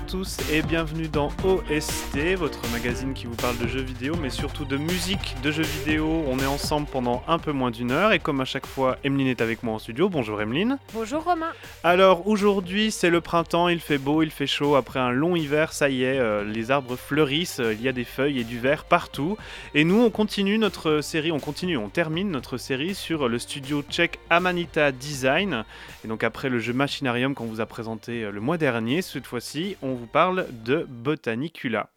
à tous et bienvenue dans OST, votre magazine qui vous parle de jeux vidéo mais surtout de musique de jeux vidéo. On est ensemble pendant un peu moins d'une heure et comme à chaque fois, Emeline est avec moi en studio. Bonjour Emeline. Bonjour Romain. Alors aujourd'hui c'est le printemps, il fait beau, il fait chaud. Après un long hiver, ça y est, euh, les arbres fleurissent, euh, il y a des feuilles et du vert partout. Et nous on continue notre série, on continue, on termine notre série sur le studio tchèque Amanita Design. Et donc après le jeu Machinarium qu'on vous a présenté euh, le mois dernier, cette fois-ci, on vous parle de Botanicula.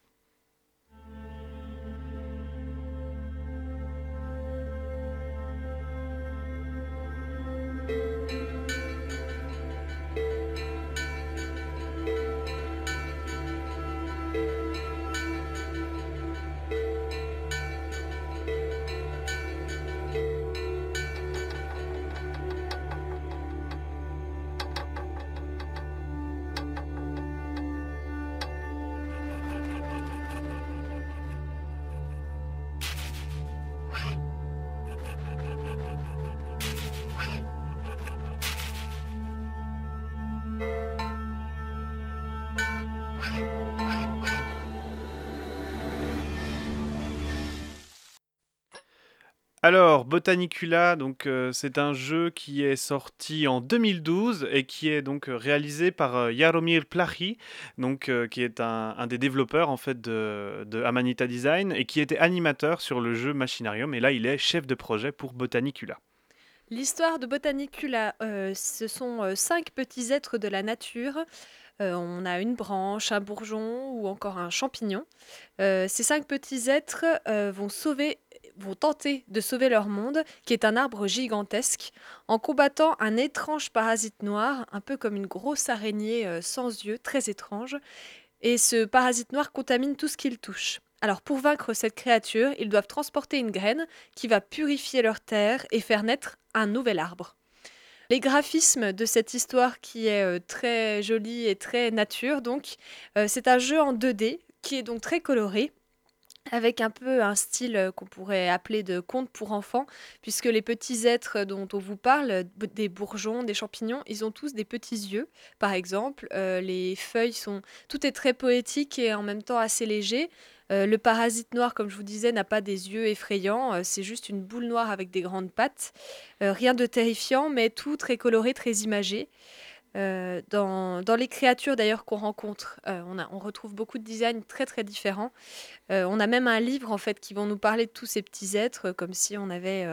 Alors, Botanicula, donc euh, c'est un jeu qui est sorti en 2012 et qui est donc euh, réalisé par euh, Jaromir Plachy, donc qui est un, des développeurs en fait de, de, Amanita Design et qui était animateur sur le jeu Machinarium. Et là, il est chef de projet pour Botanicula. L'histoire de Botanicula, ce sont cinq petits êtres de la nature. on a une branche, un bourgeon ou encore un champignon. ces cinq petits êtres vont sauver vont tenter de sauver leur monde, qui est un arbre gigantesque, en combattant un étrange parasite noir, un peu comme une grosse araignée euh, sans yeux, très étrange. Et ce parasite noir contamine tout ce qu'il touche. Alors pour vaincre cette créature, ils doivent transporter une graine qui va purifier leur terre et faire naître un nouvel arbre. Les graphismes de cette histoire qui est euh, très jolie et très nature, donc euh, c'est un jeu en 2D qui est donc très coloré avec un peu un style euh, qu'on pourrait appeler de conte pour enfants, puisque les petits êtres dont on vous parle, des bourgeons, des champignons, ils ont tous des petits yeux, par exemple. Euh, les feuilles sont... Tout est très poétique et en même temps assez léger. Euh, le parasite noir, comme je vous disais, n'a pas des yeux effrayants, c'est juste une boule noire avec des grandes pattes. rien de terrifiant, mais tout très coloré, très imagé. Euh, dans, les créatures d'ailleurs qu'on rencontre, euh, on, retrouve beaucoup de designs très très différents. Euh, on a même un livre en fait qui vont nous parler de tous ces petits êtres, comme si on avait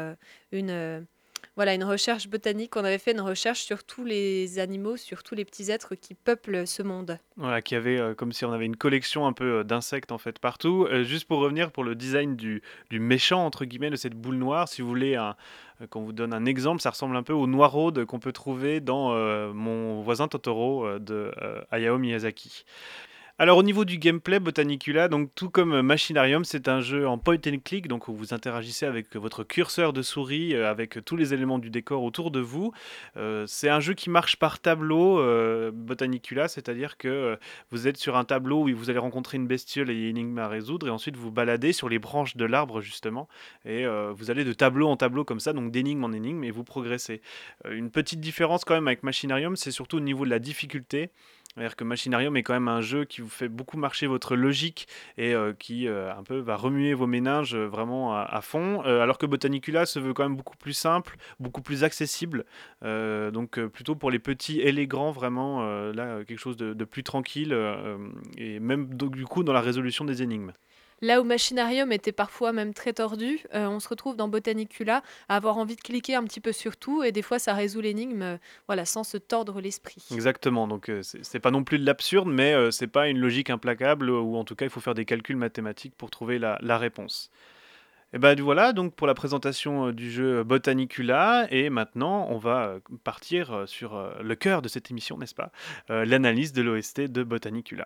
une voilà, une recherche botanique. On avait fait une recherche sur tous les animaux, sur tous les petits êtres qui peuplent ce monde. Voilà, qui avait euh, comme si on avait une collection un peu euh, d'insectes en fait partout. Euh, juste pour revenir pour le design du, méchant entre guillemets de cette boule noire, si vous voulez qu'on vous donne un exemple, ça ressemble un peu au noiraude qu'on peut trouver dans mon voisin Totoro de Hayao Miyazaki. Alors au niveau du gameplay, Botanicula, donc tout comme Machinarium, c'est un jeu en point and click, donc où vous interagissez avec votre curseur de souris, euh, avec tous les éléments du décor autour de vous. Euh, c'est un jeu qui marche par tableau, euh, Botanicula, c'est-à-dire que vous êtes sur un tableau où vous allez rencontrer une bestiole et une énigme à résoudre, et ensuite vous baladez sur les branches de l'arbre justement, et vous allez de tableau en tableau comme ça, donc d'énigme en énigme, et vous progressez. une petite différence quand même avec Machinarium, c'est surtout au niveau de la difficulté. C'est-à-dire que Machinarium est quand même un jeu qui vous fait beaucoup marcher votre logique et euh, qui euh, un peu va remuer vos méninges euh, vraiment à, fond, alors que Botanicula se veut quand même beaucoup plus simple, beaucoup plus accessible, donc plutôt pour les petits et les grands, vraiment là quelque chose de, de plus tranquille et même du coup dans la résolution des énigmes. Là où Machinarium était parfois même très tordu, euh, on se retrouve dans Botanicula à avoir envie de cliquer un petit peu sur tout et des fois ça résout l'énigme euh, voilà, sans se tordre l'esprit. Exactement, donc euh, c'est pas non plus de l'absurde, mais c'est pas une logique implacable ou en tout cas il faut faire des calculs mathématiques pour trouver la, réponse. Et ben voilà donc pour la présentation du jeu Botanicula et maintenant on va partir sur le cœur de cette émission, n'est-ce pas L'analyse de l'OST de Botanicula.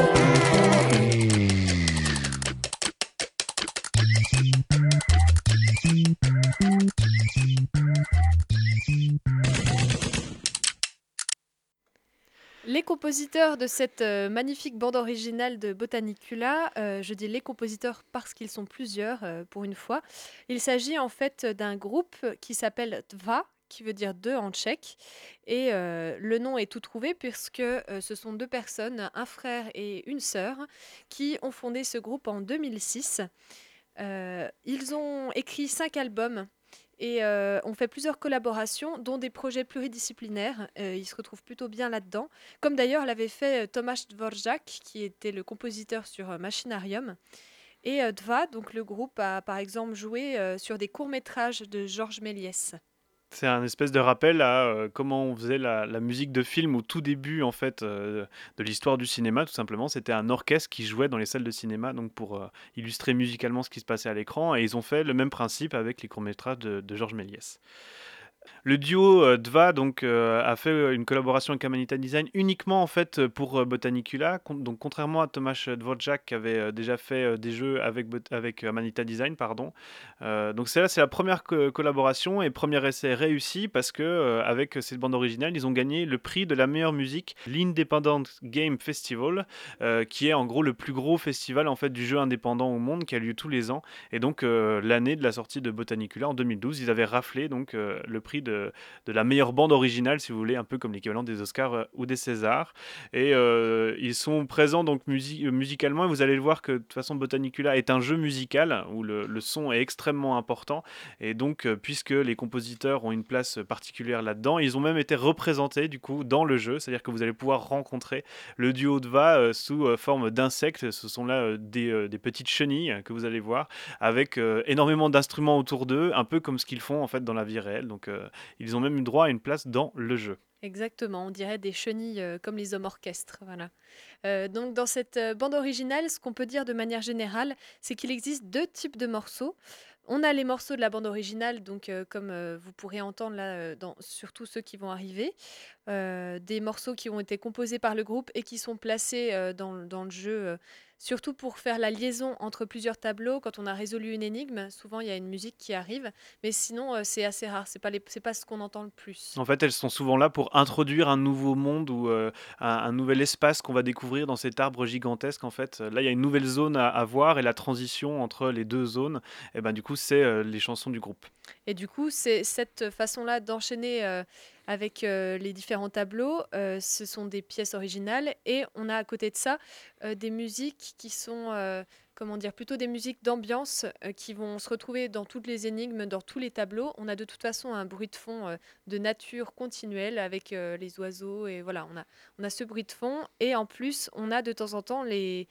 Les compositeurs de cette euh, magnifique bande originale de Botanicula, euh, je dis les compositeurs parce qu'ils sont plusieurs euh, pour une fois. Il s'agit en fait d'un groupe qui s'appelle Dva, qui veut dire deux en tchèque. Et le nom est tout trouvé puisque ce sont deux personnes, un frère et une sœur, qui ont fondé ce groupe en 2006. ils ont écrit cinq albums et euh, on fait plusieurs collaborations, dont des projets pluridisciplinaires. Euh, il se retrouve plutôt bien là-dedans. Comme d'ailleurs l'avait fait euh, Tomasz Dvorak, qui était le compositeur sur Machinarium. Et Dva, donc le groupe, a par exemple joué sur des courts-métrages de Georges Méliès. C'est un espèce de rappel à euh, comment on faisait la, musique de film au tout début en fait euh, de l'histoire du cinéma tout simplement. C'était un orchestre qui jouait dans les salles de cinéma donc pour euh, illustrer musicalement ce qui se passait à l'écran et ils ont fait le même principe avec les courts métrages de, de Georges Méliès. Le duo euh, Dva donc euh, a fait euh, une collaboration avec Amanita Design uniquement en fait pour Botanicula. donc contrairement à Tomasz Dvorak qui avait déjà fait des jeux avec avec Amanita Design pardon. donc c'est la première collaboration et premier essai réussi parce que avec cette bande originale ils ont gagné le prix de la meilleure musique l'Independent Game Festival qui est en gros le plus gros festival en fait du jeu indépendant au monde qui a lieu tous les ans et donc l'année de la sortie de Botanicula en 2012 ils avaient raflé donc le prix de, la meilleure bande originale, si vous voulez, un peu comme l'équivalent des Oscars euh, ou des Césars. Et euh, ils sont présents donc euh, musicalement, et vous allez le voir que de toute façon Botanicula est un jeu musical où le, son est extrêmement important. Et donc, puisque les compositeurs ont une place particulière là-dedans, ils ont même été représentés du coup dans le jeu, c'est-à-dire que vous allez pouvoir rencontrer le duo de Va sous forme d'insectes. Ce sont là des, des, petites chenilles que vous allez voir avec énormément d'instruments autour d'eux, un peu comme ce qu'ils font en fait dans la vie réelle. Donc ils ont même eu droit à une place dans le jeu. Exactement, on dirait des chenilles euh, comme les hommes orchestres. Voilà. Euh, donc dans cette euh, bande originale, ce qu'on peut dire de manière générale, c'est qu'il existe deux types de morceaux. On a les morceaux de la bande originale, donc comme vous pourrez entendre là, dans, surtout ceux qui vont arriver, des morceaux qui ont été composés par le groupe et qui sont placés dans, le jeu surtout pour faire la liaison entre plusieurs tableaux. Quand on a résolu une énigme, souvent il y a une musique qui arrive, mais sinon euh, c'est assez rare. C'est pas c'est pas ce qu'on entend le plus. En fait, elles sont souvent là pour introduire un nouveau monde ou euh, un, nouvel espace qu'on va découvrir dans cet arbre gigantesque. En fait, là il y a une nouvelle zone à, voir et la transition entre les deux zones, et eh ben du coup c'est euh, les chansons du groupe. Et du coup, c'est cette façon-là d'enchaîner avec les différents tableaux. ce sont des pièces originales et on a à côté de ça des musiques qui sont, comment dire, plutôt des musiques d'ambiance qui vont se retrouver dans toutes les énigmes, dans tous les tableaux. On a de toute façon un bruit de fond de nature continuelle avec les oiseaux et voilà, on a, on a ce bruit de fond et en plus on a de temps en temps les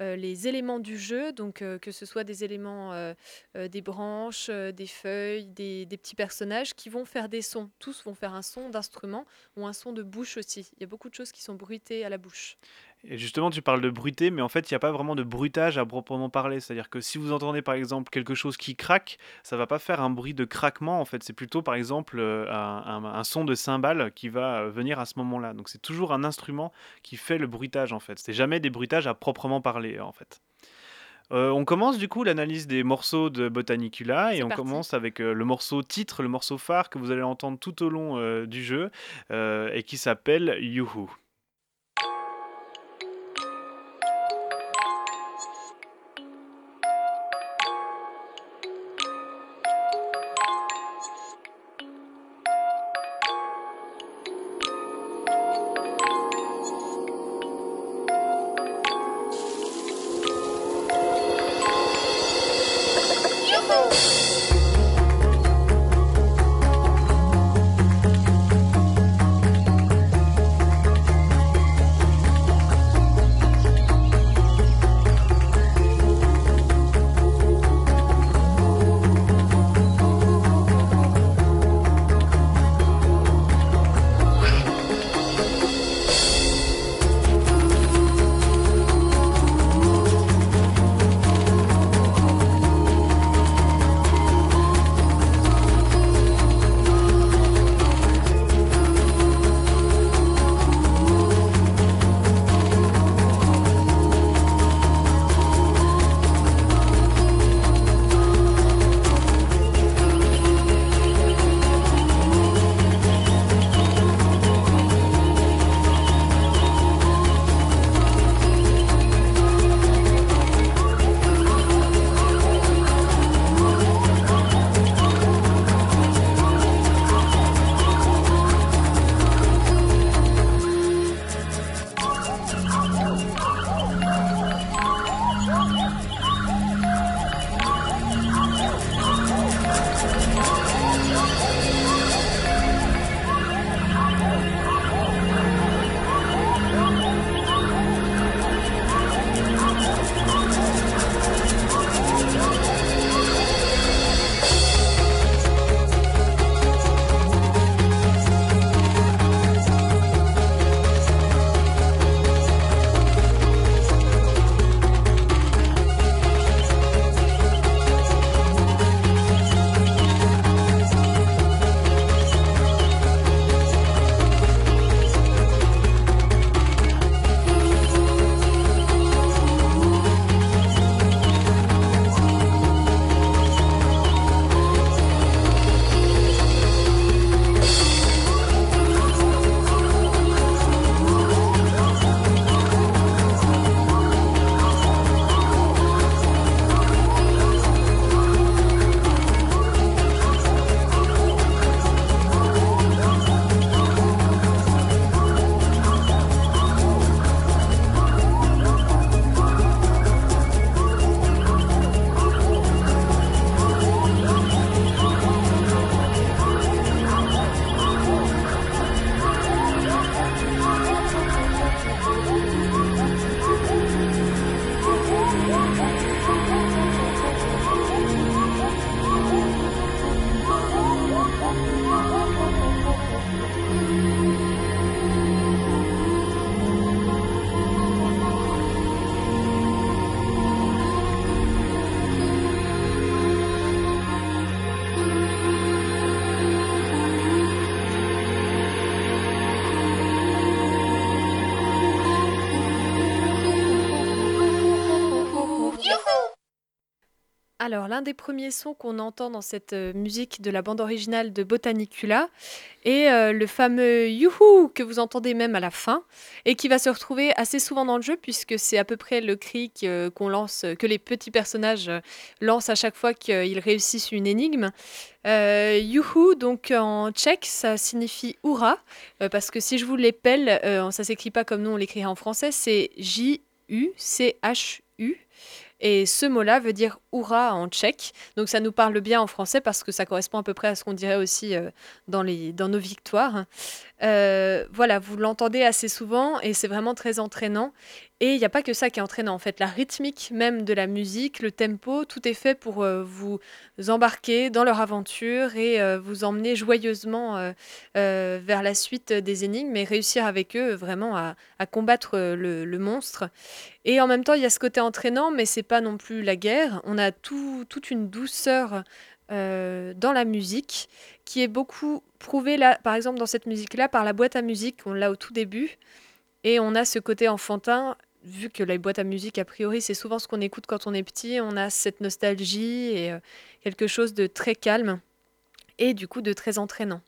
euh, les éléments du jeu, donc euh, que ce soit des éléments euh, des branches, des feuilles, des, petits personnages qui vont faire des sons. Tous vont faire un son d'instrument ou un son de bouche aussi. Il y a beaucoup de choses qui sont bruitées à la bouche. Et justement, tu parles de bruiter, mais en fait, il n'y a pas vraiment de bruitage à proprement parler. C'est-à-dire que si vous entendez par exemple quelque chose qui craque, ça va pas faire un bruit de craquement. En fait, c'est plutôt par exemple euh, un, son de cymbale qui va euh, venir à ce moment-là. Donc c'est toujours un instrument qui fait le bruitage en fait. C'est jamais des bruitages à proprement parler en fait. Euh, on commence du coup l'analyse des morceaux de Botanicula et on commence avec le morceau titre, le morceau phare que vous allez entendre tout au long du jeu et qui s'appelle Youhou. Alors, l'un des premiers sons qu'on entend dans cette euh, musique de la bande originale de Botanicula est euh, le fameux Youhou que vous entendez même à la fin et qui va se retrouver assez souvent dans le jeu puisque c'est à peu près le cri que- qu'on lance, que les petits personnages euh, lancent à chaque fois qu'ils réussissent une énigme. Euh, Youhou, donc en tchèque, ça signifie hurrah euh, parce que si je vous l'épelle, euh, ça s'écrit pas comme nous on l'écrirait en français, c'est J-U-C-H-U. Et ce mot-là veut dire hurrah en tchèque. Donc ça nous parle bien en français parce que ça correspond à peu près à ce qu'on dirait aussi euh, dans, les, dans nos victoires. Euh, voilà, vous l'entendez assez souvent et c'est vraiment très entraînant. Et il n'y a pas que ça qui est entraînant en fait. La rythmique même de la musique, le tempo, tout est fait pour euh, vous embarquer dans leur aventure et euh, vous emmener joyeusement vers la suite des énigmes et réussir avec eux vraiment à, combattre le, le monstre. Et en même temps, il y a ce côté entraînant, mais c'est pas non plus la guerre. On a tout- toute une douceur euh, dans la musique qui est beaucoup prouvée là, par exemple dans cette musique-là, par la boîte à musique. On l'a au tout début. Et on a ce côté enfantin, vu que la boîte à musique, a priori, c'est souvent ce qu'on écoute quand on est petit. On a cette nostalgie et euh, quelque chose de très calme et du coup de très entraînant.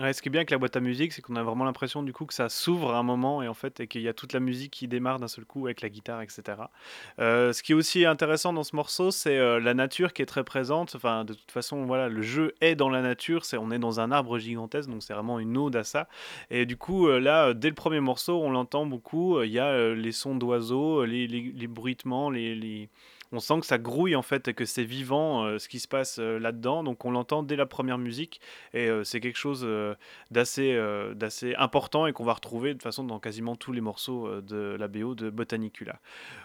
Ce qui est bien avec la boîte à musique, c'est qu'on a vraiment l'impression du coup que ça s'ouvre à un moment et en fait et qu'il y a toute la musique qui démarre d'un seul coup avec la guitare, etc. Euh, ce qui est aussi intéressant dans ce morceau, c'est euh, la nature qui est très présente. Enfin, de toute façon, voilà, le jeu est dans la nature. C'est, on est dans un arbre gigantesque, donc c'est vraiment une ode à ça. Et du coup, euh, là, dès le premier morceau, on l'entend beaucoup. Il y a les sons d'oiseaux, les, bruitements, les- on sent que ça grouille en fait et que c'est vivant euh, ce qui se passe euh, là-dedans. Donc on l'entend dès la première musique et euh, c'est quelque chose d'assez important et qu'on va retrouver de façon dans quasiment tous les morceaux de la BO de Botanicula.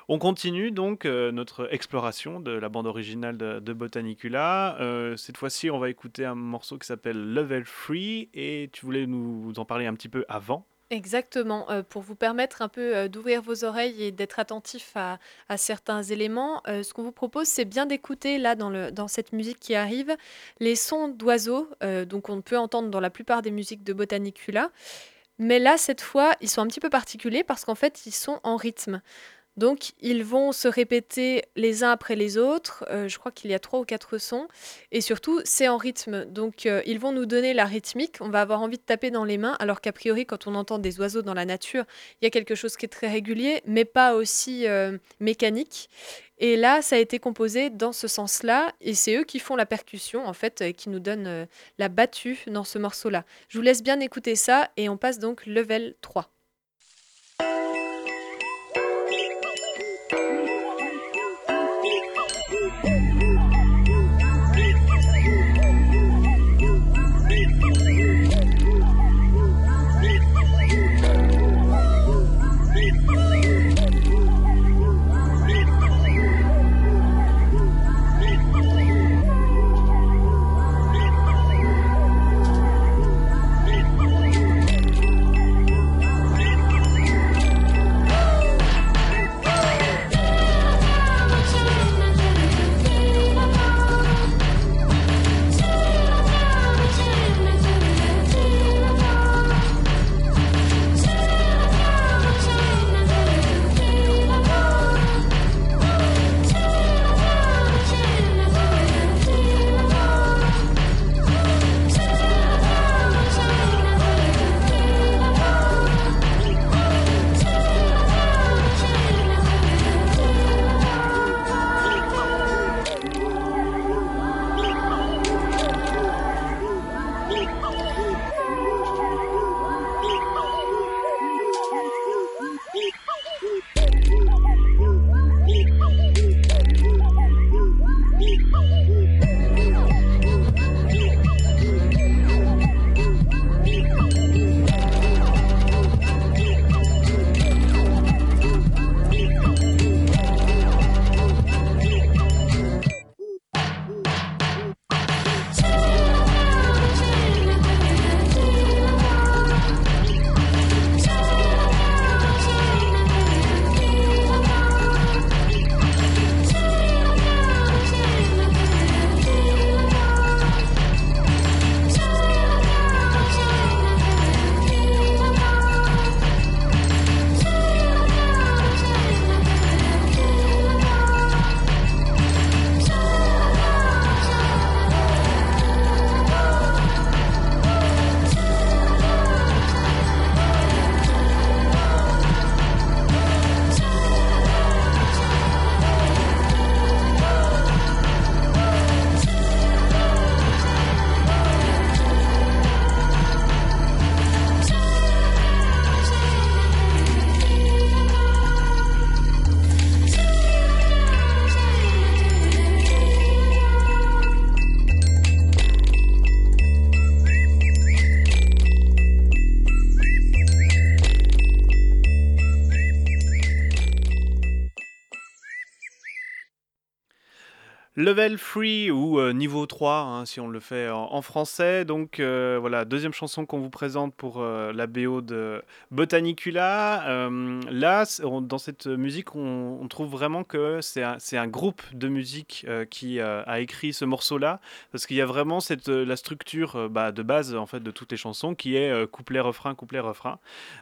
On continue donc notre exploration de la bande originale de, Botanicula. Cette fois-ci, on va écouter un morceau qui s'appelle Level 3 et tu voulais nous en parler un petit peu avant. Exactement, euh, pour vous permettre un peu euh, d'ouvrir vos oreilles et d'être attentif à, certains éléments, euh, ce qu'on vous propose, c'est bien d'écouter là dans, cette musique qui arrive les sons d'oiseaux, donc on peut entendre dans la plupart des musiques de Botanicula, mais là cette fois ils sont un petit peu particuliers parce qu'en fait ils sont en rythme. Donc ils vont se répéter les uns après les autres, euh, je crois qu'il y a trois ou quatre sons, et surtout c'est en rythme. Donc euh, ils vont nous donner la rythmique, on va avoir envie de taper dans les mains, alors qu'a priori quand on entend des oiseaux dans la nature, il y a quelque chose qui est très régulier, mais pas aussi euh, mécanique. Et là, ça a été composé dans ce sens-là, et c'est eux qui font la percussion, en fait, qui nous donnent la battue dans ce morceau-là. Je vous laisse bien écouter ça, et on passe donc level 3. Level Free ou euh, niveau 3 hein, si on le fait en, français. Donc euh, voilà, deuxième chanson qu'on vous présente pour euh, la BO de Botanicula. là, dans cette musique, on, trouve vraiment que c'est un, un, groupe de musique qui a écrit ce morceau-là, parce qu'il y a vraiment cette, la structure bah, de base en fait de toutes les chansons qui est couplet-refrain, couplet-refrain.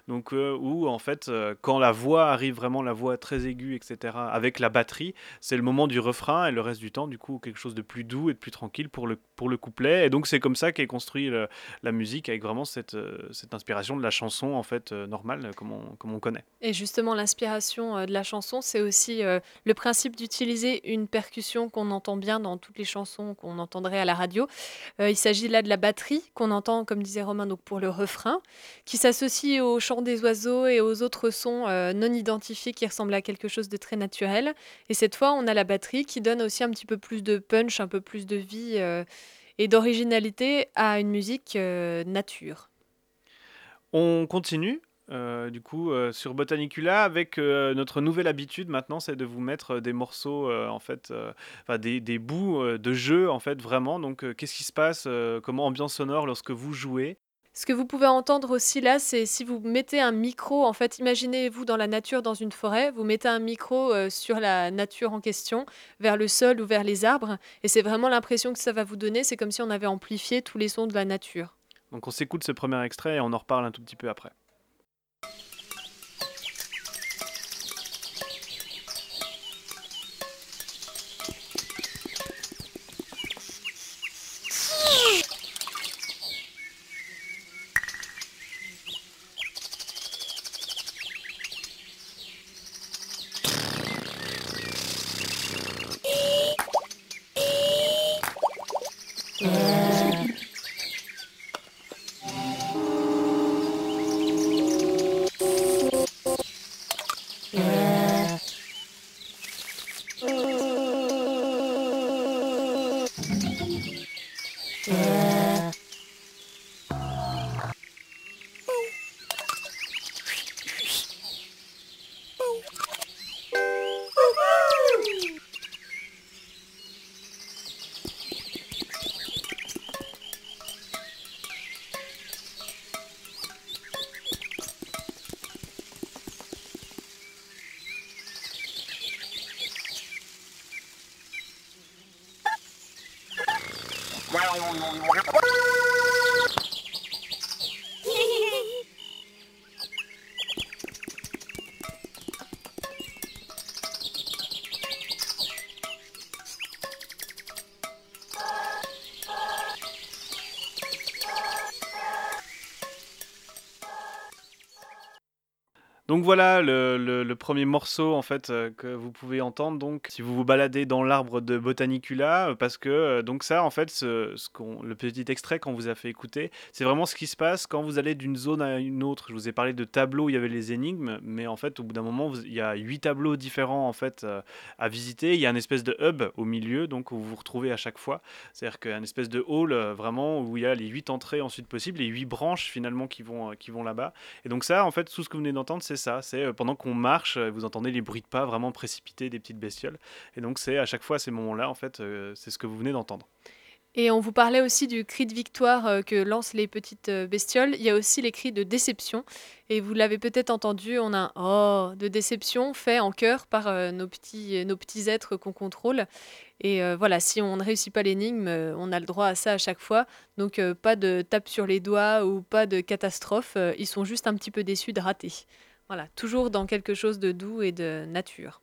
Donc où en fait, quand la voix arrive vraiment, la voix très aiguë, etc., avec la batterie, c'est le moment du refrain et le reste du temps du coup quelque chose de plus doux et de plus tranquille pour le, pour le couplet. Et donc c'est comme ça qu'est construit la musique avec vraiment cette, euh, cette inspiration de la chanson en fait euh, normale comme on, comme on connaît. Et justement l'inspiration euh, de la chanson, c'est aussi le principe d'utiliser une percussion qu'on entend bien dans toutes les chansons qu'on entendrait à la radio. il s'agit là de la batterie qu'on entend, comme disait Romain, donc pour le refrain, qui s'associe au chant des oiseaux et aux autres sons non identifiés qui ressemblent à quelque chose de très naturel. Et cette fois, on a la batterie qui donne aussi un petit peu plus de punch, un peu plus de vie euh, et d'originalité à une musique euh, nature. On continue euh, du coup sur Botanicula avec notre nouvelle habitude maintenant c'est de vous mettre des morceaux en fait des, des, bouts de jeu en fait vraiment donc qu'est-ce qui se passe comment ambiance sonore lorsque vous jouez? Ce que vous pouvez entendre aussi là, c'est si vous mettez un micro, en fait, imaginez-vous dans la nature, dans une forêt, vous mettez un micro euh, sur la nature en question, vers le sol ou vers les arbres, et c'est vraiment l'impression que ça va vous donner, c'est comme si on avait amplifié tous les sons de la nature. Donc on s'écoute ce premier extrait et on en reparle un tout petit peu après. Donc voilà le, premier morceau en fait euh, que vous pouvez entendre donc si vous vous baladez dans l'arbre de Botanicula euh, parce que euh, donc ça en fait ce, le petit extrait qu'on vous a fait écouter c'est vraiment ce qui se passe quand vous allez d'une zone à une autre. Je vous ai parlé de tableaux il y avait les énigmes mais en fait au bout d'un moment il y a huit tableaux différents en fait à visiter. Il y a une espèce de hub au milieu donc où vous vous retrouvez à chaque fois. C'est-à-dire une espèce de hall vraiment où il y a les huit entrées ensuite possibles, les huit branches finalement qui vont qui vont là-bas. Et donc ça en fait tout ce que vous venez d'entendre c'est c'est euh, pendant qu'on marche, euh, vous entendez les bruits de pas vraiment précipités des petites bestioles. Et donc c'est à chaque fois à ces moments-là, en fait, euh, c'est ce que vous venez d'entendre. Et on vous parlait aussi du cri de victoire que lancent les petites bestioles. Il y a aussi les cris de déception. Et vous l'avez peut-être entendu, on a un oh de déception fait en chœur par nos, petits, nos petits êtres qu'on contrôle. Et voilà, si on ne réussit pas l'énigme, on a le droit à ça à chaque fois. Donc pas de tape sur les doigts ou pas de catastrophe. ils sont juste un petit peu déçus de rater. Toujours dans quelque chose de doux et de nature.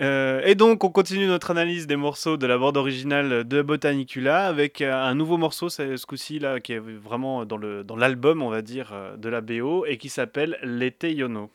Euh, et donc, on continue notre analyse des morceaux de la bande originale de Botanicula avec euh, un nouveau morceau, ce coup-ci, là, qui est vraiment dans l'album, dans on va dire, euh, de la BO et qui s'appelle L'été Yono.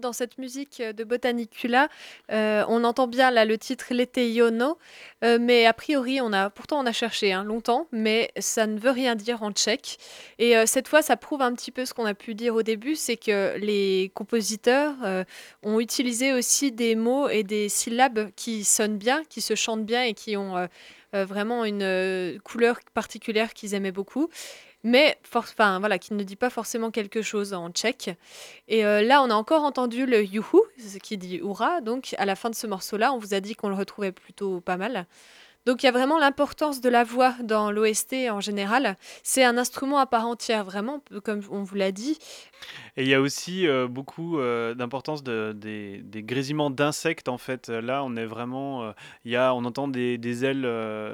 Dans cette musique euh, de Botanicula, euh, on entend bien là le titre Yono, euh, mais a priori, on a, pourtant on a cherché hein, longtemps, mais ça ne veut rien dire en tchèque. Et cette fois, ça prouve un petit peu ce qu'on a pu dire au début, c'est que les compositeurs ont utilisé aussi des mots et des syllabes qui sonnent bien, qui se chantent bien et qui ont vraiment une couleur particulière qu'ils aimaient beaucoup mais voilà, qui ne dit pas forcément quelque chose en tchèque. Et euh, là, on a encore entendu le youhou, ce qui dit hurrah. Donc, à la fin de ce morceau-là, on vous a dit qu'on le retrouvait plutôt pas mal. Donc il y a vraiment l'importance de la voix dans l'OST en général. C'est un instrument à part entière, vraiment, comme on vous l'a dit. Et il y a aussi euh, beaucoup euh, d'importance de, des, des grésillements d'insectes en fait. Là, on est vraiment, euh, y a, on entend des, ailes,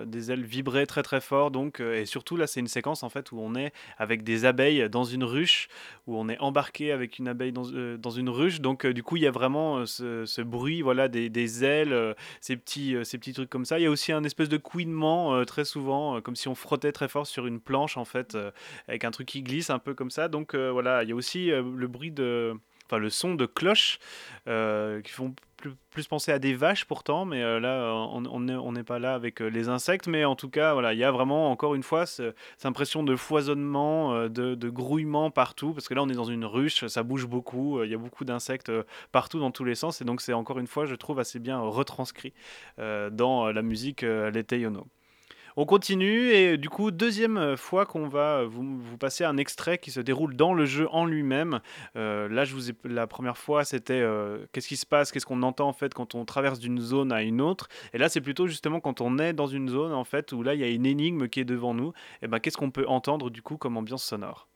des ailes vibrer très très fort. Donc, et surtout là, c'est une séquence en fait où on est avec des abeilles dans une ruche, où on est embarqué avec une abeille dans, une ruche. Donc, du coup, il y a vraiment ce, bruit, voilà, des, ailes, ces petits, ces petits trucs comme ça. Il y a aussi un de couinement très souvent, comme si on frottait très fort sur une planche en fait, avec un truc qui glisse un peu comme ça. Donc voilà, il y a aussi euh, le bruit de. Enfin, le son de cloches euh, qui font plus, penser à des vaches pourtant, mais euh, là, on n'est pas là avec les insectes. Mais en tout cas, voilà, il y a vraiment, encore une fois, cette impression de foisonnement, de, de, grouillement partout, parce que là, on est dans une ruche, ça bouge beaucoup, il y a beaucoup d'insectes partout dans tous les sens, et donc c'est encore une fois, je trouve, assez bien retranscrit dans la musique L'été Yono. On continue et du coup deuxième euh, fois qu'on va euh, vous, passer un extrait qui se déroule dans le jeu en lui-même. Euh, là je vous ai, la première fois c'était qu'est-ce qui se passe, qu'est-ce qu'on entend en fait quand on traverse d'une zone à une autre. Et là c'est plutôt justement quand on est dans une zone en fait où là il y a une énigme qui est devant nous. Et ben qu'est-ce qu'on peut entendre du coup comme ambiance sonore?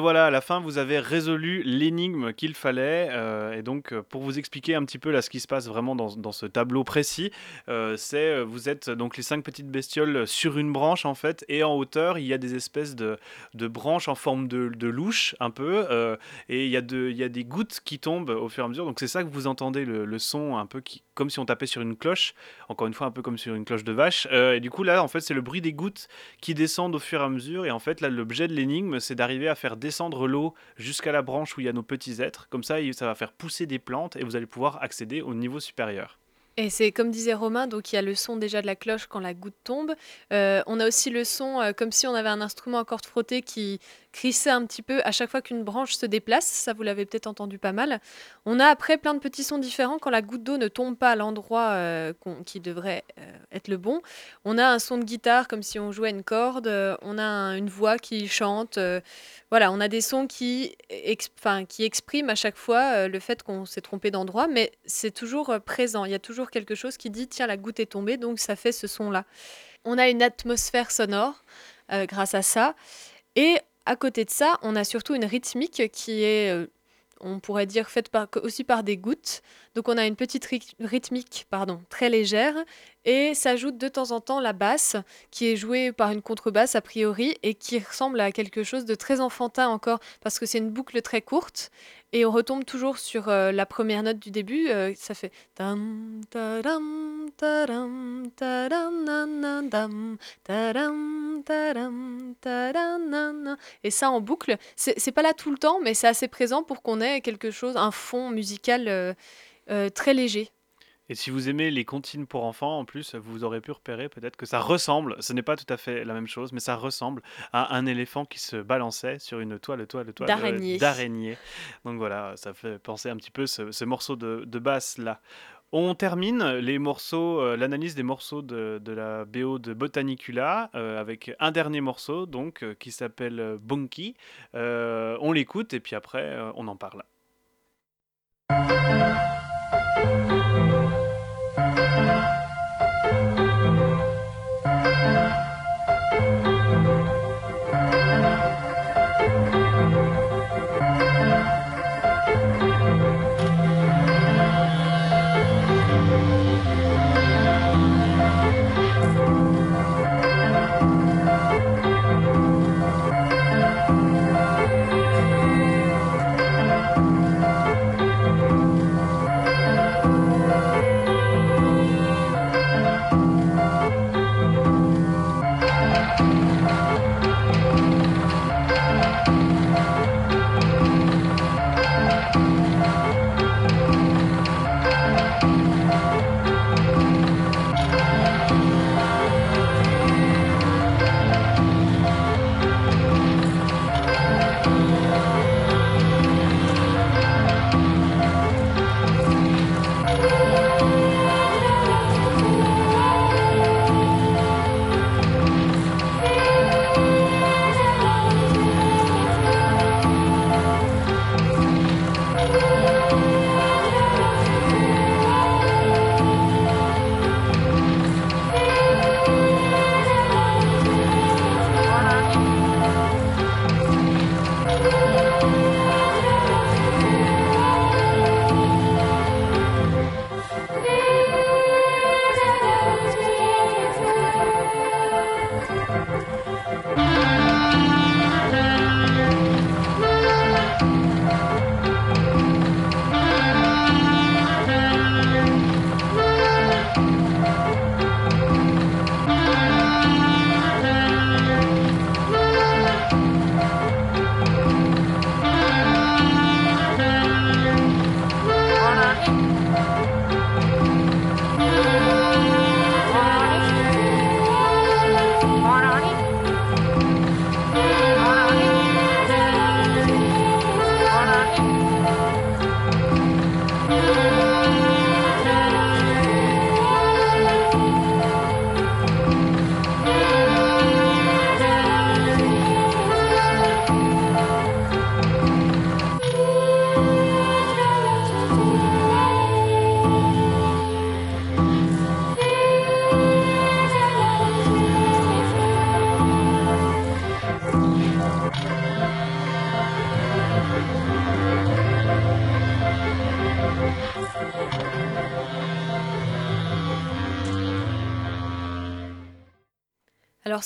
Voilà, à la fin, vous avez résolu l'énigme qu'il fallait. Euh, et donc, euh, pour vous expliquer un petit peu là ce qui se passe vraiment dans, ce tableau précis, euh, c'est vous êtes donc les cinq petites bestioles sur une branche en fait, et en hauteur, il y a des espèces de, branches en forme de, louche un peu, et il y, a des gouttes qui tombent au fur et à mesure. Donc, c'est ça que vous entendez le, son un peu comme si on tapait sur une cloche, encore une fois, un peu comme sur une cloche de vache. et du coup, là, en fait, c'est le bruit des gouttes qui descendent au fur et à mesure. Et en fait, là, l'objet de l'énigme, c'est d'arriver à faire descendre l'eau jusqu'à la branche où il y a nos petits êtres. Comme ça, ça va faire pousser des plantes et vous allez pouvoir accéder au niveau supérieur. Et c'est comme disait Romain, donc il y a le son déjà de la cloche quand la goutte tombe. Euh, on a aussi le son euh, comme si on avait un instrument à cordes frottées qui crissait un petit peu à chaque fois qu'une branche se déplace. Ça, vous l'avez peut-être entendu pas mal. On a après plein de petits sons différents quand la goutte d'eau ne tombe pas à l'endroit euh, qui devrait être le bon. On a un son de guitare comme si on jouait une corde. on a une voix qui chante. voilà, on a des sons qui, qui expriment à chaque fois le fait qu'on s'est trompé d'endroit, mais c'est toujours présent. Il y a toujours quelque chose qui dit tiens la goutte est tombée donc ça fait ce son là. On a une atmosphère sonore euh, grâce à ça et à côté de ça on a surtout une rythmique qui est euh, on pourrait dire faite aussi par des gouttes. Donc on a une petite rythmique pardon, très légère et s'ajoute de temps en temps la basse qui est jouée par une contrebasse a priori et qui ressemble à quelque chose de très enfantin encore parce que c'est une boucle très courte et on retombe toujours sur euh, la première note du début, euh, ça fait et ça en boucle. C'est pas là tout le temps, mais c'est assez présent pour qu'on ait quelque chose, un fond musical euh, très léger. Et si vous aimez les comptines pour enfants, en plus, vous aurez pu repérer peut-être que ça ressemble, ce n'est pas tout à fait la même chose, mais ça ressemble à un éléphant qui se balançait sur une toile, toile, toile d'araignée. d'araignée. Donc voilà, ça fait penser un petit peu ce, morceau de, basse là. On termine les morceaux, euh, l'analyse des morceaux de, la BO de Botanicula euh, avec un dernier morceau donc euh, qui s'appelle Bunky. on l'écoute et puis après on en parle. Música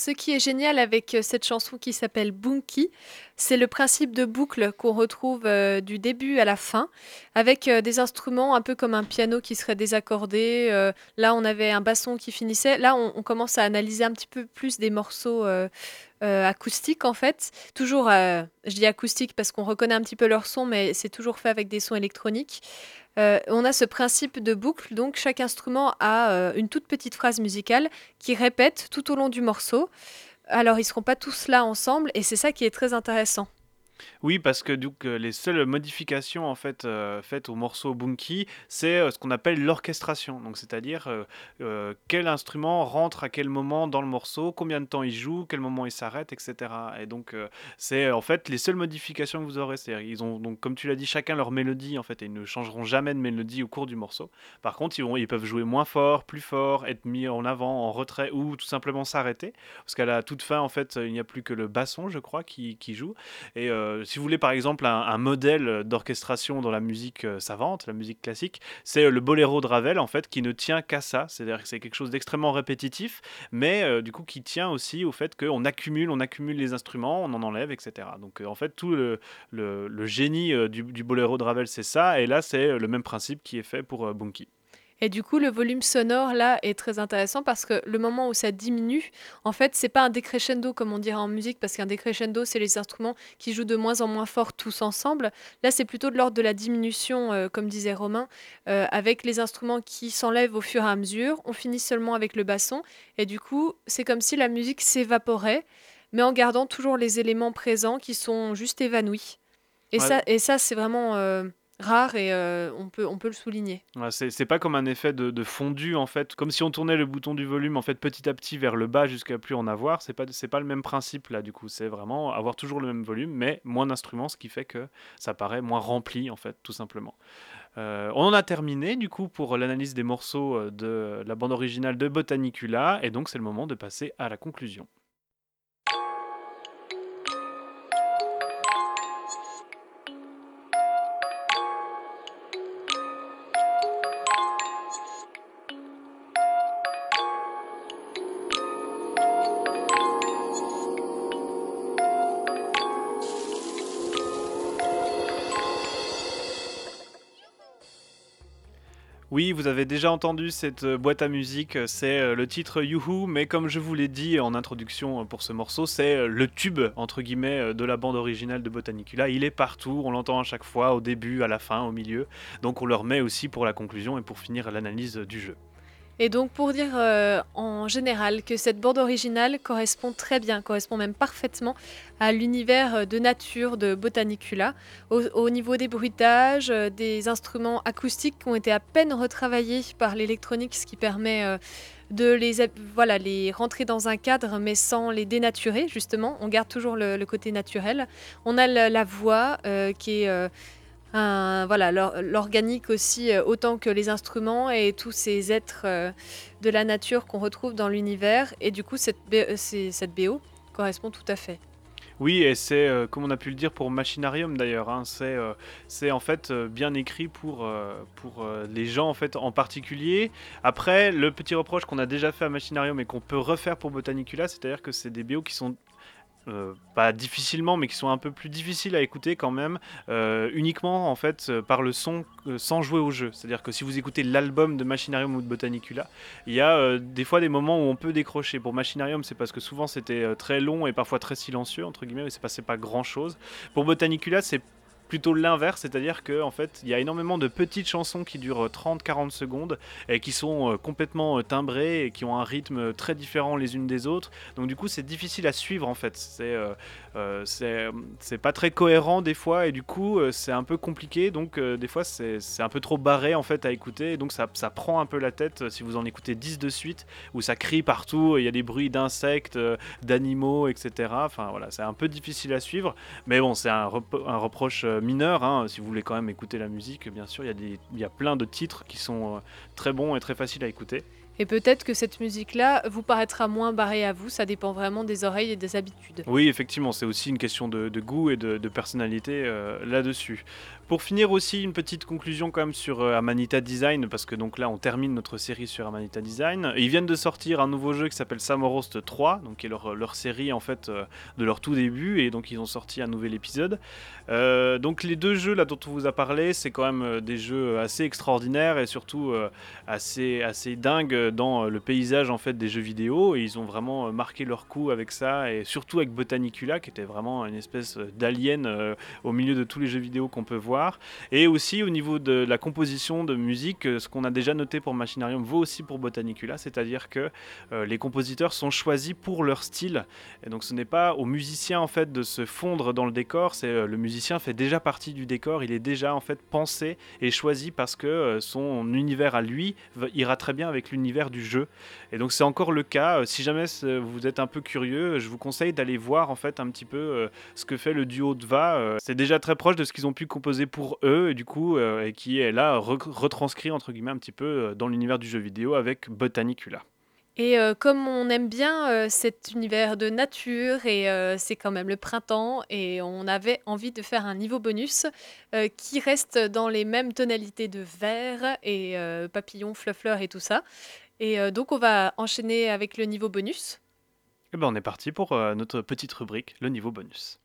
ce qui est génial avec euh, cette chanson qui s'appelle Bunky, c'est le principe de boucle qu'on retrouve euh, du début à la fin, avec euh, des instruments un peu comme un piano qui serait désaccordé. là, on avait un basson qui finissait. Là, on, commence à analyser un petit peu plus des morceaux acoustiques, en fait. Toujours, je dis acoustique parce qu'on reconnaît un petit peu leur son, mais c'est toujours fait avec des sons électroniques. Euh, on a ce principe de boucle, donc chaque instrument a euh, une toute petite phrase musicale qui répète tout au long du morceau. Alors ils seront pas tous là ensemble et c'est ça qui est très intéressant. Oui, parce que donc, les seules modifications en fait euh, faites au morceau Bunky, c'est euh, ce qu'on appelle l'orchestration. Donc, c'est-à-dire euh, quel instrument rentre à quel moment dans le morceau, combien de temps il joue, quel moment il s'arrête, etc. Et donc, c'est en fait les seules modifications que vous aurez. C'est-à-dire, ils ont donc, comme tu l'as dit, chacun leur mélodie en fait, et ils ne changeront jamais de mélodie au cours du morceau. Par contre, ils, vont, ils peuvent jouer moins fort, plus fort, être mis en avant, en retrait, ou tout simplement s'arrêter, parce qu'à la toute fin, en fait, il n'y a plus que le basson, je crois, qui, qui joue. Et euh, si vous voulez par exemple un, modèle d'orchestration dans la musique euh, savante, la musique classique, c'est euh, le boléro de Ravel en fait qui ne tient qu'à ça, c'est-à-dire que c'est quelque chose d'extrêmement répétitif, mais du coup qui tient aussi au fait qu'on accumule, on accumule les instruments, on en enlève, etc. Donc en fait tout le, le, génie du, du, boléro de Ravel c'est ça, et là c'est le même principe qui est fait pour Bunky. Et du coup, le volume sonore là est très intéressant parce que le moment où ça diminue, en fait, c'est pas un décrescendo comme on dirait en musique, parce qu'un décrescendo, c'est les instruments qui jouent de moins en moins fort tous ensemble. Là, c'est plutôt de l'ordre de la diminution, euh, comme disait Romain, euh, avec les instruments qui s'enlèvent au fur et à mesure. On finit seulement avec le basson, et du coup, c'est comme si la musique s'évaporait, mais en gardant toujours les éléments présents qui sont juste évanouis. Et ça, et ça c'est vraiment. Euh, rare et euh, on, peut, on peut le souligner. Ouais, c'est pas comme un effet de, fondu en fait, comme si on tournait le bouton du volume en fait petit à petit vers le bas jusqu'à plus en avoir. C'est pas c'est pas le même principe là du coup. C'est vraiment avoir toujours le même volume mais moins d'instruments, ce qui fait que ça paraît moins rempli en fait tout simplement. Euh, on en a terminé du coup pour l'analyse des morceaux euh, de la bande originale de Botanicula et donc c'est le moment de passer à la conclusion. Avez déjà entendu cette euh, boîte à musique, euh, c'est euh, le titre Youhou, mais comme je vous l'ai dit en introduction pour ce morceau, c'est le tube entre guillemets de la bande originale de Botanicula. Il est partout, on l'entend à chaque fois, au début, à la fin, au milieu. Donc on le remet aussi pour la conclusion et pour finir l'analyse du jeu. Et donc pour dire euh, en général que cette bande originale correspond très bien, correspond même parfaitement à l'univers euh, de nature de Botanicula, au, niveau des bruitages, euh, des instruments acoustiques qui ont été à peine retravaillés par l'électronique, ce qui permet de les, voilà, les rentrer dans un cadre mais sans les dénaturer justement. On garde toujours le, côté naturel. On a la, voix qui est voilà, l'organique aussi, euh, autant que les instruments et tous ces êtres euh, de la nature qu'on retrouve dans l'univers. Et du coup, cette, euh, cette BO correspond tout à fait. Oui, et c'est, comme on a pu le dire pour Machinarium d'ailleurs, hein, c'est en fait bien écrit pour, pour les gens en fait en particulier. Après, le petit reproche qu'on a déjà fait à Machinarium et qu'on peut refaire pour Botanicula, c'est-à-dire que c'est des BO qui sont euh, pas difficilement, mais qui sont un peu plus difficiles à écouter quand même, euh, uniquement en fait euh, par le son sans jouer au jeu. C'est-à-dire que si vous écoutez l'album de Machinarium ou de Botanicula, il y a des fois des moments où on peut décrocher. Pour Machinarium, c'est parce que souvent c'était très long et parfois très silencieux, entre guillemets, mais c'est passé pas grand-chose. Pour Botanicula, c'est plutôt l'inverse, c'est-à-dire que en fait, il y a énormément de petites chansons qui durent 30-40 secondes et qui sont euh, complètement euh, timbrées et qui ont un rythme très différent les unes des autres. Donc du coup, c'est difficile à suivre en fait. Euh, c'est pas très cohérent des fois et du coup, c'est un peu compliqué. Donc des fois, c'est un peu trop barré en fait à écouter. Donc ça, ça prend un peu la tête si vous en écoutez 10 de suite où ça crie partout. Il y a des bruits d'insectes, d'animaux, etc. Enfin voilà, c'est un peu difficile à suivre. Mais bon, c'est un, reproche mineur, hein, si vous voulez quand même écouter la musique, bien sûr, il y, a il y a plein de titres qui sont euh, très bons et très faciles à écouter. Et peut-être que cette musique-là vous paraîtra moins barrée à vous, ça dépend vraiment des oreilles et des habitudes. Oui, effectivement, c'est aussi une question de, goût et de, personnalité euh, là-dessus. Pour finir aussi, une petite conclusion quand même sur euh, Amanita Design, parce que donc là on termine notre série sur Amanita Design. Ils viennent de sortir un nouveau jeu qui s'appelle Samorost 3, donc qui est leur, série en fait euh, de leur tout début, et donc ils ont sorti un nouvel épisode. Euh, donc les deux jeux là dont on vous a parlé, c'est quand même des jeux assez extraordinaires et surtout assez, assez dingues dans le paysage en fait des jeux vidéo, et ils ont vraiment marqué leur coup avec ça, et surtout avec Botanicula qui était vraiment une espèce d'alien au milieu de tous les jeux vidéo qu'on peut voir et aussi au niveau de la composition de musique, euh, ce qu'on a déjà noté pour Machinarium vaut aussi pour Botanicula, c'est-à-dire que euh, les compositeurs sont choisis pour leur style. Et donc ce n'est pas aux musiciens en fait de se fondre dans le décor, c'est euh, le musicien fait déjà partie du décor, il est déjà en fait pensé et choisi parce que son univers à lui ira très bien avec l'univers du jeu. Et donc c'est encore le cas. Si jamais vous êtes un peu curieux, je vous conseille d'aller voir en fait un petit peu ce que fait le duo de Va. C'est déjà très proche de ce qu'ils ont pu composer pour eux et du coup euh, et qui est là retranscrit entre guillemets un petit peu euh, dans l'univers du jeu vidéo avec Botanicula. Et euh, comme on aime bien cet univers de nature et c'est quand même le printemps et on avait envie de faire un niveau bonus qui reste dans les mêmes tonalités de vert et papillon, fleur et tout ça. Et donc on va enchaîner avec le niveau bonus. Et eh ben on est parti pour notre petite rubrique, le niveau bonus.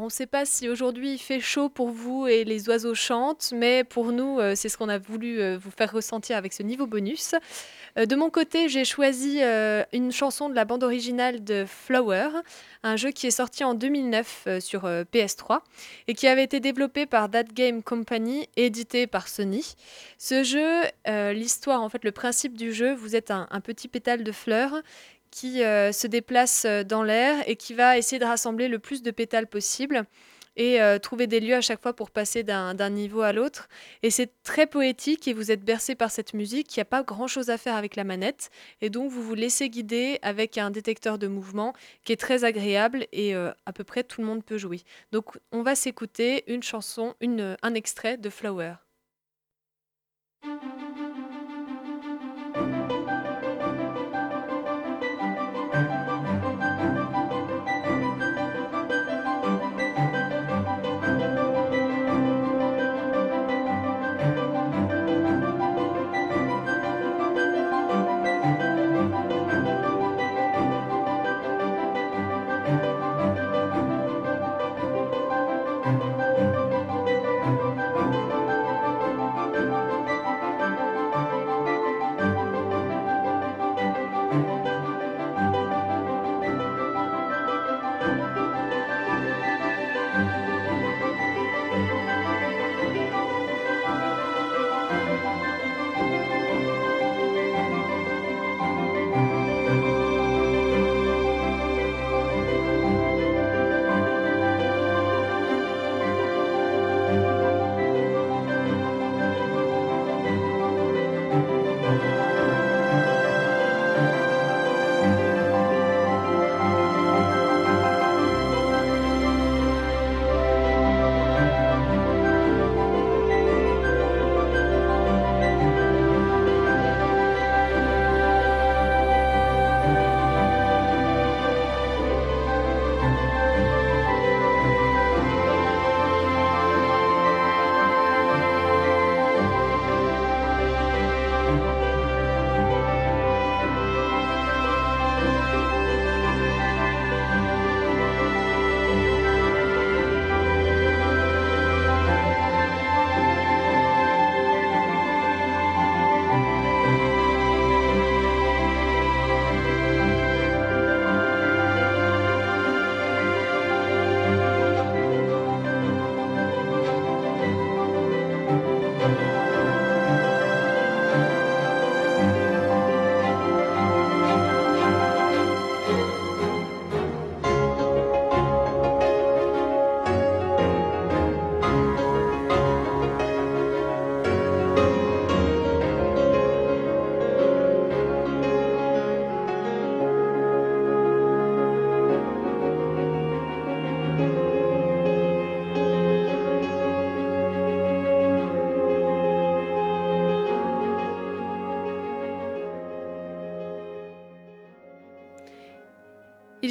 On ne sait pas si aujourd'hui il fait chaud pour vous et les oiseaux chantent, mais pour nous, euh, c'est ce qu'on a voulu euh, vous faire ressentir avec ce niveau bonus. Euh, de mon côté, j'ai choisi une chanson de la bande originale de Flower, un jeu qui est sorti en 2009 sur PS3 et qui avait été développé par That Game Company, édité par Sony. Ce jeu, l'histoire, en fait, le principe du jeu, vous êtes un, un petit pétale de fleurs qui euh, se déplace euh, dans l'air et qui va essayer de rassembler le plus de pétales possible et euh, trouver des lieux à chaque fois pour passer d'un niveau à l'autre. Et c'est très poétique et vous êtes bercé par cette musique. Il n'y a pas grand-chose à faire avec la manette et donc vous vous laissez guider avec un détecteur de mouvement qui est très agréable et à peu près tout le monde peut jouer. Donc on va s'écouter une chanson, une, un extrait de Flower.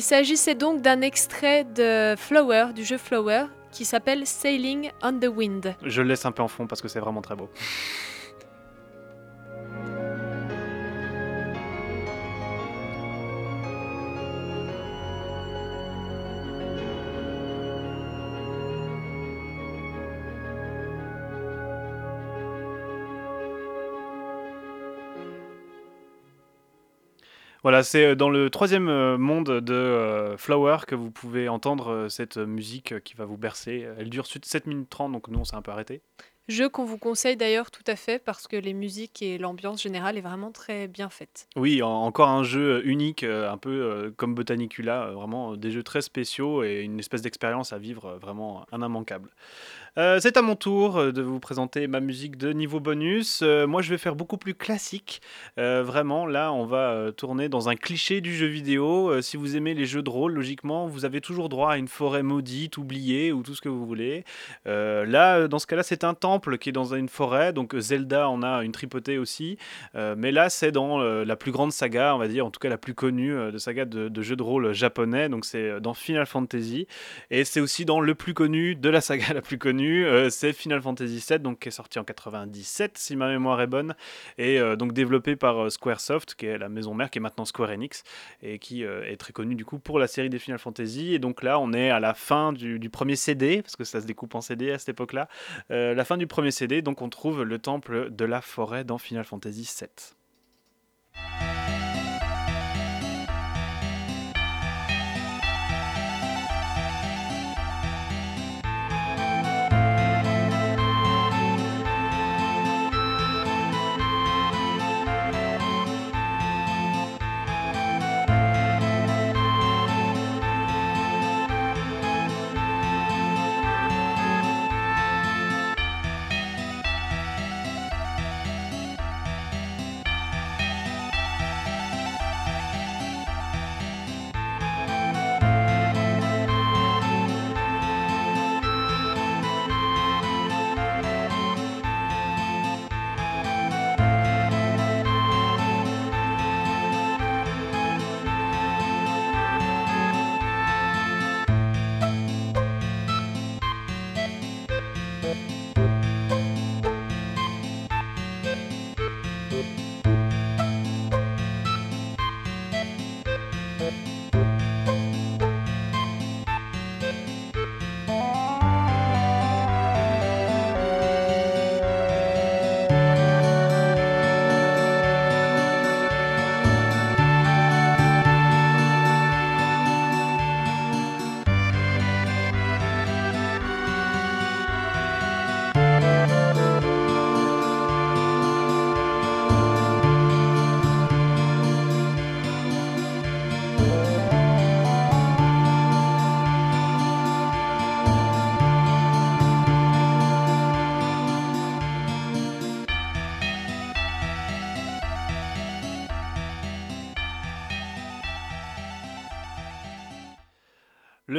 Il s'agissait donc d'un extrait de Flower, du jeu Flower, qui s'appelle Sailing on the Wind. Je le laisse un peu en fond parce que c'est vraiment très beau. Voilà, c'est euh, dans le troisième euh, monde de euh, Flower que vous pouvez entendre cette musique qui va vous bercer. Elle dure 7 minutes 30, donc nous on s'est un peu arrêté. Jeu qu'on vous conseille d'ailleurs tout à fait parce que les musiques et l'ambiance générale est vraiment très bien faite. Oui, encore un jeu unique, un peu comme Botanicula, vraiment des jeux très spéciaux et une espèce d'expérience à vivre vraiment un immanquable. Euh, c'est à mon tour euh, de vous présenter ma musique de niveau bonus. Euh, moi, je vais faire beaucoup plus classique. vraiment, là, on va tourner dans un cliché du jeu vidéo. si vous aimez les jeux de rôle, logiquement, vous avez toujours droit à une forêt maudite, oubliée ou tout ce que vous voulez. là, dans ce cas-là, c'est un temple qui est dans une forêt. Donc Zelda en a une tripotée aussi. mais là, c'est dans la plus grande saga, on va dire, en tout cas la plus connue de saga de, de jeux de rôle japonais. Donc c'est dans Final Fantasy. Et c'est aussi dans le plus connu de la saga la plus connue euh, c'est Final Fantasy VII, donc qui est sorti en 97 si ma mémoire est bonne, et euh, donc développé par euh, SquareSoft, qui est la maison mère, qui est maintenant Square Enix, et qui est très connu du coup pour la série des Final Fantasy. Et donc là, on est à la fin du, du premier CD, parce que ça se découpe en CD à cette époque-là, la fin du premier CD, donc on trouve le temple de la forêt dans Final Fantasy VII.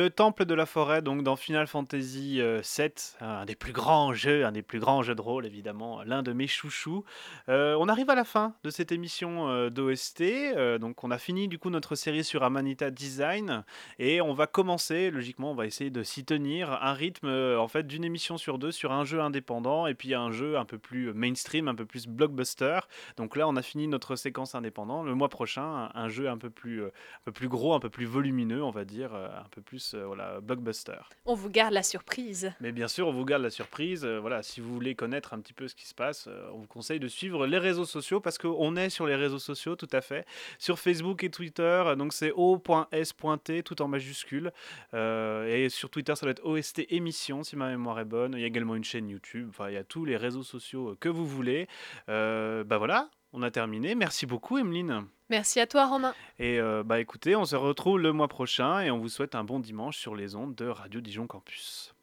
Le temple de la forêt, donc dans Final Fantasy VII, euh, un des plus grands jeux, un des plus grands jeux de rôle évidemment, l'un de mes chouchous. Euh, on arrive à la fin de cette émission euh, d'OST, donc on a fini du coup notre série sur Amanita Design et on va commencer, logiquement on va essayer de s'y tenir, un rythme en fait d'une émission sur deux sur un jeu indépendant et puis un jeu un peu plus mainstream, un peu plus blockbuster. Donc là on a fini notre séquence indépendant. Le mois prochain, un, jeu un peu plus, un peu plus gros, un peu plus volumineux, on va dire, un peu plus euh, voilà, blockbuster. On vous garde la surprise. Mais bien sûr, on vous garde la surprise. Euh, voilà, si vous voulez connaître un petit peu ce qui se passe, euh, on vous conseille de suivre les réseaux sociaux parce qu'on est sur les réseaux sociaux, tout à fait. Sur Facebook et Twitter, donc c'est o.s.t tout en majuscule. et sur Twitter, ça doit être OST émission si ma mémoire est bonne. Il y a également une chaîne YouTube. Enfin, il y a tous les réseaux sociaux que vous voulez. bah voilà, on a terminé. Merci beaucoup, Emeline. Merci à toi, Romain. Et euh, bah écoutez, on se retrouve le mois prochain et on vous souhaite un bon dimanche sur les ondes de Radio Dijon Campus.